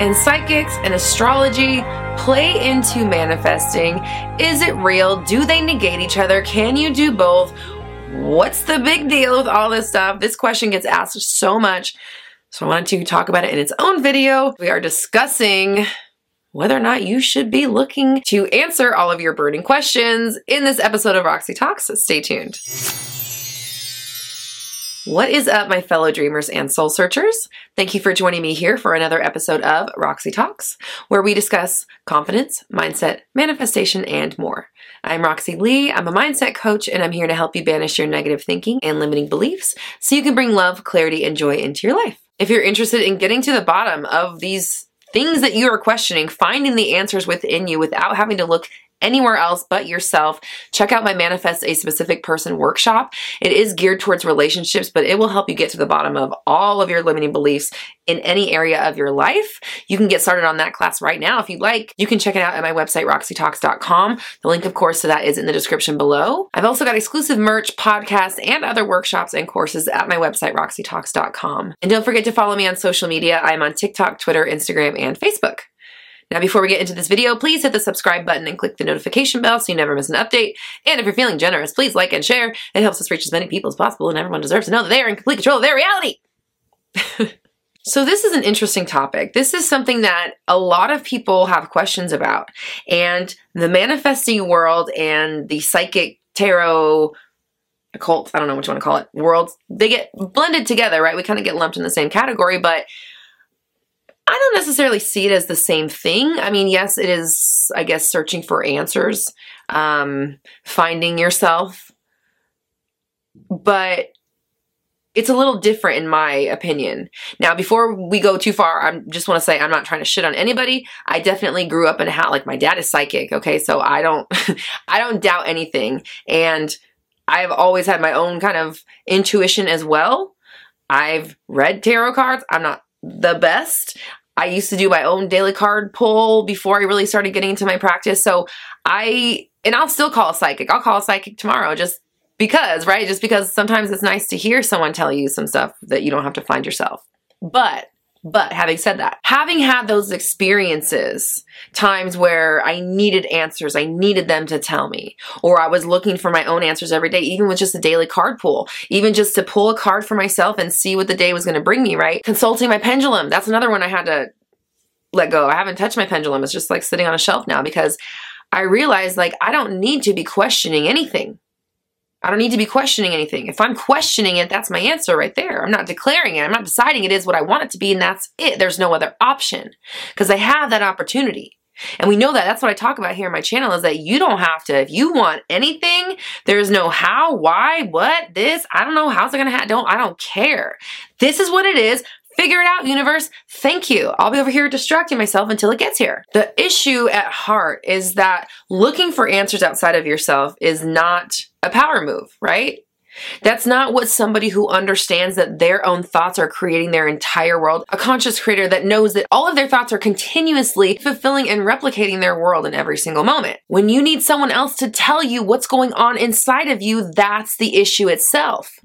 and psychics and astrology play into manifesting? Is it real? Do they negate each other? Can you do both? What's the big deal with all this stuff? This question gets asked so much. So I wanted to talk about it in its own video. We are discussing whether or not you should be looking to answer all of your burning questions in this episode of Roxy Talks. Stay tuned. What is up, my fellow dreamers and soul searchers? Thank you for joining me here for another episode of Roxy Talks, where we discuss confidence, mindset, manifestation, and more. I'm Roxy Lee. I'm a mindset coach, and I'm here to help you banish your negative thinking and limiting beliefs so you can bring love, clarity, and joy into your life. If you're interested in getting to the bottom of these things that you are questioning, finding the answers within you without having to look anywhere else but yourself, check out my Manifest a Specific Person workshop. It is geared towards relationships, but it will help you get to the bottom of all of your limiting beliefs in any area of your life. You can get started on that class right now if you'd like. You can check it out at my website, roxytalks.com. The link, of course, to that is in the description below. I've also got exclusive merch, podcasts, and other workshops and courses at my website, roxytalks.com. And don't forget to follow me on social media. I'm on TikTok, Twitter, Instagram, and Facebook. Now, before we get into this video, please hit the subscribe button and click the notification bell so you never miss an update. And if you're feeling generous, please like and share. It helps us reach as many people as possible, and everyone deserves to know that they are in complete control of their reality. So, this is an interesting topic. This is something that a lot of people have questions about. And the manifesting world and the psychic tarot occult, I don't know what you want to call it, worlds, they get blended together, right? We kind of get lumped in the same category, but I don't necessarily see it as the same thing. I mean, yes, it is, I guess, searching for answers, um, finding yourself, but it's a little different in my opinion. Now, before we go too far, I just want to say I'm not trying to shit on anybody. I definitely grew up in a house like my dad is psychic, okay? So I don't I don't doubt anything and I've always had my own kind of intuition as well. I've read tarot cards. I'm not the best. I used to do my own daily card pull before I really started getting into my practice. So I, and I'll still call a psychic. I'll call a psychic tomorrow just because, right? Just because sometimes it's nice to hear someone tell you some stuff that you don't have to find yourself. But but having said that, having had those experiences, times where I needed answers, I needed them to tell me, or I was looking for my own answers every day, even with just a daily card pull, even just to pull a card for myself and see what the day was going to bring me, right? Consulting my pendulum, that's another one I had to let go. I haven't touched my pendulum. It's just like sitting on a shelf now because I realized like I don't need to be questioning anything. I don't need to be questioning anything. If I'm questioning it, that's my answer right there. I'm not declaring it. I'm not deciding it is what I want it to be, and that's it. There's no other option because I have that opportunity. And we know that. That's what I talk about here on my channel is that you don't have to, if you want anything, there's no how, why, what, this, I don't know, how's it gonna happen? Don't, I don't care. This is what it is. Figure it out, universe. Thank you. I'll be over here distracting myself until it gets here. The issue at heart is that looking for answers outside of yourself is not a power move, right? That's not what somebody who understands that their own thoughts are creating their entire world, a conscious creator that knows that all of their thoughts are continuously fulfilling and replicating their world in every single moment. When you need someone else to tell you what's going on inside of you, that's the issue itself.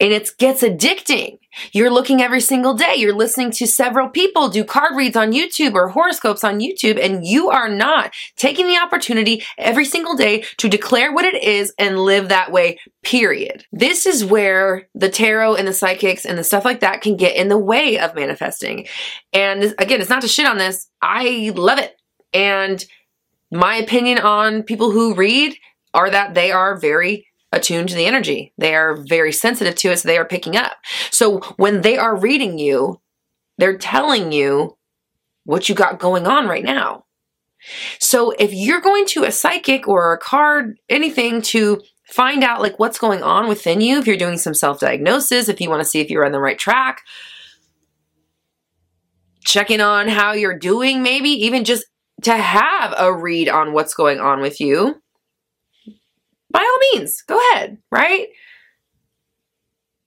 And it gets addicting. You're looking every single day. You're listening to several people do card reads on YouTube or horoscopes on YouTube, and you are not taking the opportunity every single day to declare what it is and live that way, period. This is where the tarot and the psychics and the stuff like that can get in the way of manifesting. And again, it's not to shit on this. I love it. And my opinion on people who read are that they are very attuned to the energy. They are very sensitive to it, so they are picking up. So when they are reading you, they're telling you what you got going on right now. So if you're going to a psychic or a card, anything to find out like what's going on within you, if you're doing some self-diagnosis, if you want to see if you're on the right track, checking on how you're doing, maybe even just to have a read on what's going on with you by all means, go ahead, right?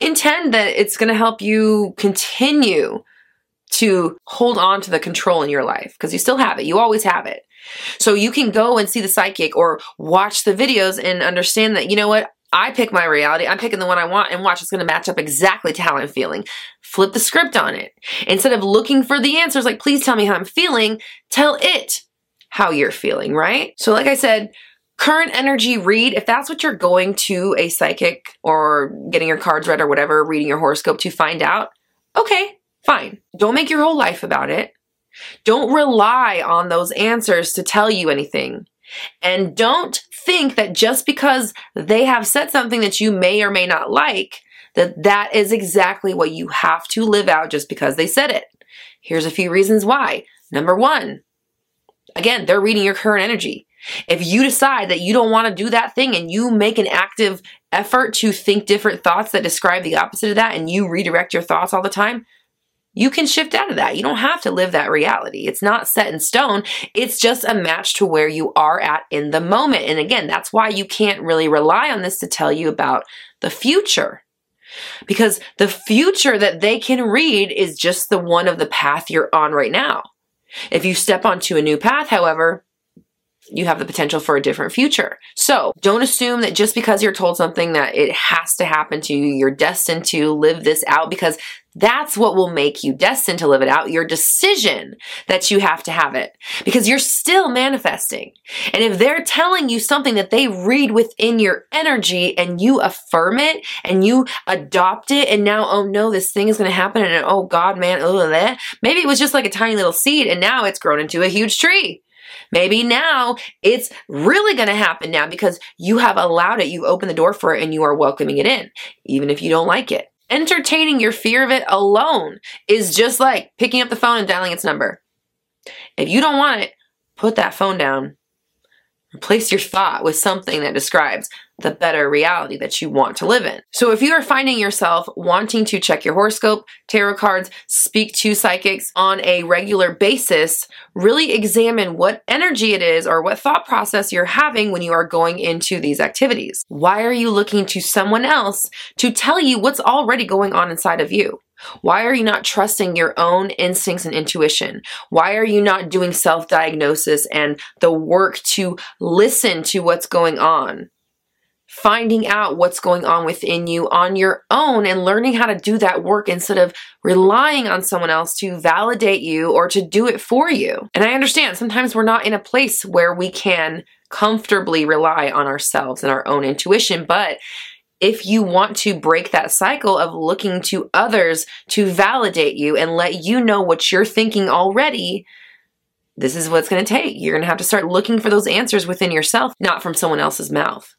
Intend that it's going to help you continue to hold on to the control in your life because you still have it. You always have it. So you can go and see the psychic or watch the videos and understand that, you know what? I pick my reality. I'm picking the one I want and watch it's going to match up exactly to how I'm feeling. Flip the script on it. Instead of looking for the answers, like, please tell me how I'm feeling, tell it how you're feeling, right? So, like I said, current energy read, if that's what you're going to a psychic or getting your cards read or whatever, reading your horoscope to find out, okay, fine. Don't make your whole life about it. Don't rely on those answers to tell you anything. And don't think that just because they have said something that you may or may not like, that that is exactly what you have to live out just because they said it. Here's a few reasons why. Number one, again, they're reading your current energy. If you decide that you don't want to do that thing and you make an active effort to think different thoughts that describe the opposite of that and you redirect your thoughts all the time, you can shift out of that. You don't have to live that reality. It's not set in stone. It's just a match to where you are at in the moment. And again, that's why you can't really rely on this to tell you about the future. Because the future that they can read is just the one of the path you're on right now. If you step onto a new path, however, you have the potential for a different future. So don't assume that just because you're told something that it has to happen to you, you're destined to live this out because that's what will make you destined to live it out. Your decision that you have to have it because you're still manifesting. And if they're telling you something that they read within your energy and you affirm it and you adopt it and now, oh no, this thing is going to happen and oh God, man, that. maybe it was just like a tiny little seed and now it's grown into a huge tree. Maybe now it's really going to happen now because you have allowed it. You've opened the door for it and you are welcoming it in, even if you don't like it. Entertaining your fear of it alone is just like picking up the phone and dialing its number. If you don't want it, put that phone down. Replace your thought with something that describes the better reality that you want to live in. So if you are finding yourself wanting to check your horoscope, tarot cards, speak to psychics on a regular basis, really examine what energy it is or what thought process you're having when you are going into these activities. Why are you looking to someone else to tell you what's already going on inside of you? Why are you not trusting your own instincts and intuition? Why are you not doing self diagnosis and the work to listen to what's going on? finding out what's going on within you on your own and learning how to do that work instead of relying on someone else to validate you or to do it for you. And I understand sometimes we're not in a place where we can comfortably rely on ourselves and our own intuition, but if you want to break that cycle of looking to others to validate you and let you know what you're thinking already, this is what it's going to take. You're going to have to start looking for those answers within yourself, not from someone else's mouth.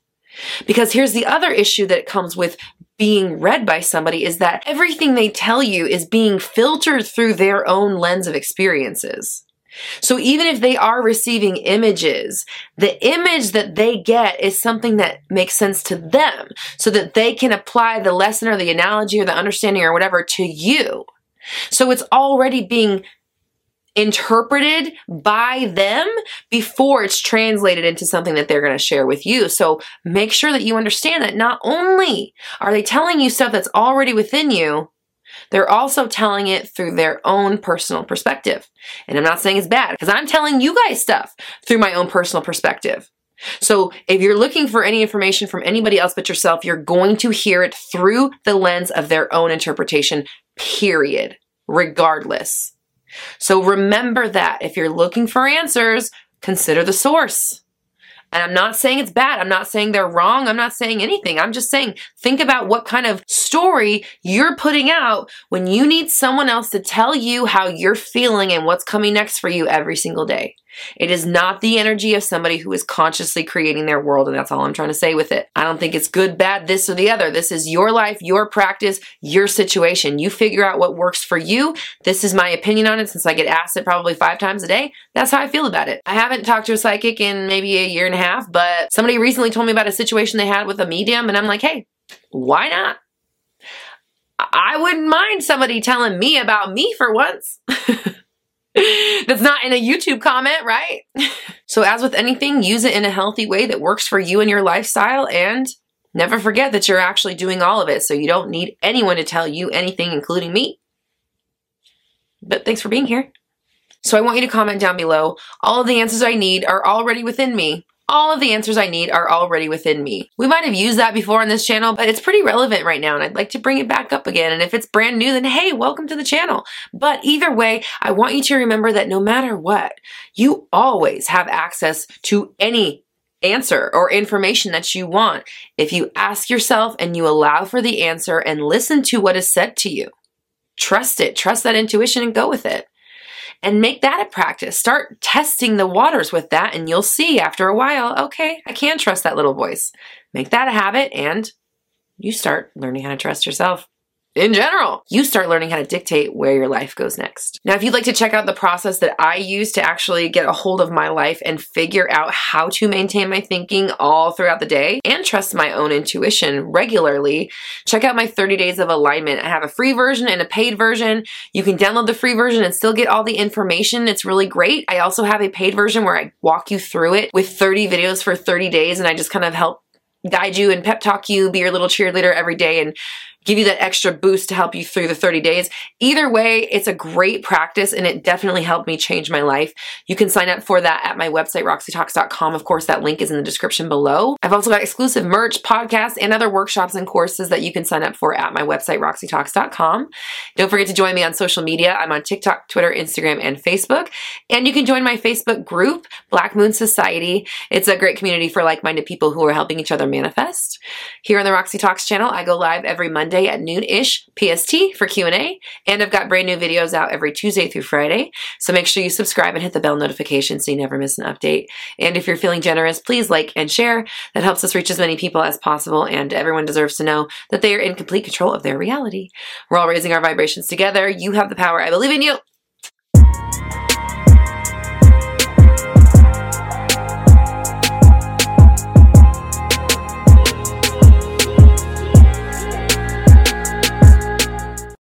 Because here's the other issue that comes with being read by somebody is that everything they tell you is being filtered through their own lens of experiences. So even if they are receiving images, the image that they get is something that makes sense to them so that they can apply the lesson or the analogy or the understanding or whatever to you. So it's already being interpreted by them before it's translated into something that they're going to share with you. So make sure that you understand that not only are they telling you stuff that's already within you, they're also telling it through their own personal perspective. And I'm not saying it's bad because I'm telling you guys stuff through my own personal perspective. So if you're looking for any information from anybody else but yourself, you're going to hear it through the lens of their own interpretation, period, regardless. So remember that if you're looking for answers, consider the source. And I'm not saying it's bad. I'm not saying they're wrong. I'm not saying anything. I'm just saying think about what kind of story you're putting out when you need someone else to tell you how you're feeling and what's coming next for you every single day. It is not the energy of somebody who is consciously creating their world, and that's all I'm trying to say with it. I don't think it's good, bad, this or the other. This is your life, your practice, your situation. You figure out what works for you. This is my opinion on it since I get asked it probably five times a day. That's how I feel about it. I haven't talked to a psychic in maybe a year and a half, but somebody recently told me about a situation they had with a medium, and I'm like, hey, why not? I wouldn't mind somebody telling me about me for once. That's not in a YouTube comment, right? so, as with anything, use it in a healthy way that works for you and your lifestyle, and never forget that you're actually doing all of it. So, you don't need anyone to tell you anything, including me. But thanks for being here. So, I want you to comment down below. All of the answers I need are already within me. All of the answers I need are already within me. We might have used that before on this channel, but it's pretty relevant right now and I'd like to bring it back up again. And if it's brand new, then hey, welcome to the channel. But either way, I want you to remember that no matter what, you always have access to any answer or information that you want if you ask yourself and you allow for the answer and listen to what is said to you. Trust it, trust that intuition and go with it and make that a practice. Start testing the waters with that, and you'll see after a while, okay, I can trust that little voice. Make that a habit, and you start learning how to trust yourself in general, you start learning how to dictate where your life goes next. Now, if you'd like to check out the process that I use to actually get a hold of my life and figure out how to maintain my thinking all throughout the day and trust my own intuition regularly, check out my 30 days of alignment. I have a free version and a paid version. You can download the free version and still get all the information. It's really great. I also have a paid version where I walk you through it with 30 videos for 30 days and I just kind of help guide you and pep talk you, be your little cheerleader every day and give you that extra boost to help you through the 30 days. Either way, it's a great practice and it definitely helped me change my life. You can sign up for that at my website, roxytalks.com. Of course, that link is in the description below. I've also got exclusive merch, podcasts, and other workshops and courses that you can sign up for at my website, roxytalks.com. Don't forget to join me on social media. I'm on TikTok, Twitter, Instagram, and Facebook. And you can join my Facebook group, Black Moon Society. It's a great community for like-minded people who are helping each other manifest. Here on the Roxy Talks channel, I go live every Monday At noon-ish PST for Q&A, and I've got brand new videos out every Tuesday through Friday. So make sure you subscribe and hit the bell notification so you never miss an update. And if you're feeling generous, please like and share. That helps us reach as many people as possible, and everyone deserves to know that they are in complete control of their reality. We're all raising our vibrations together. You have the power. I believe in you.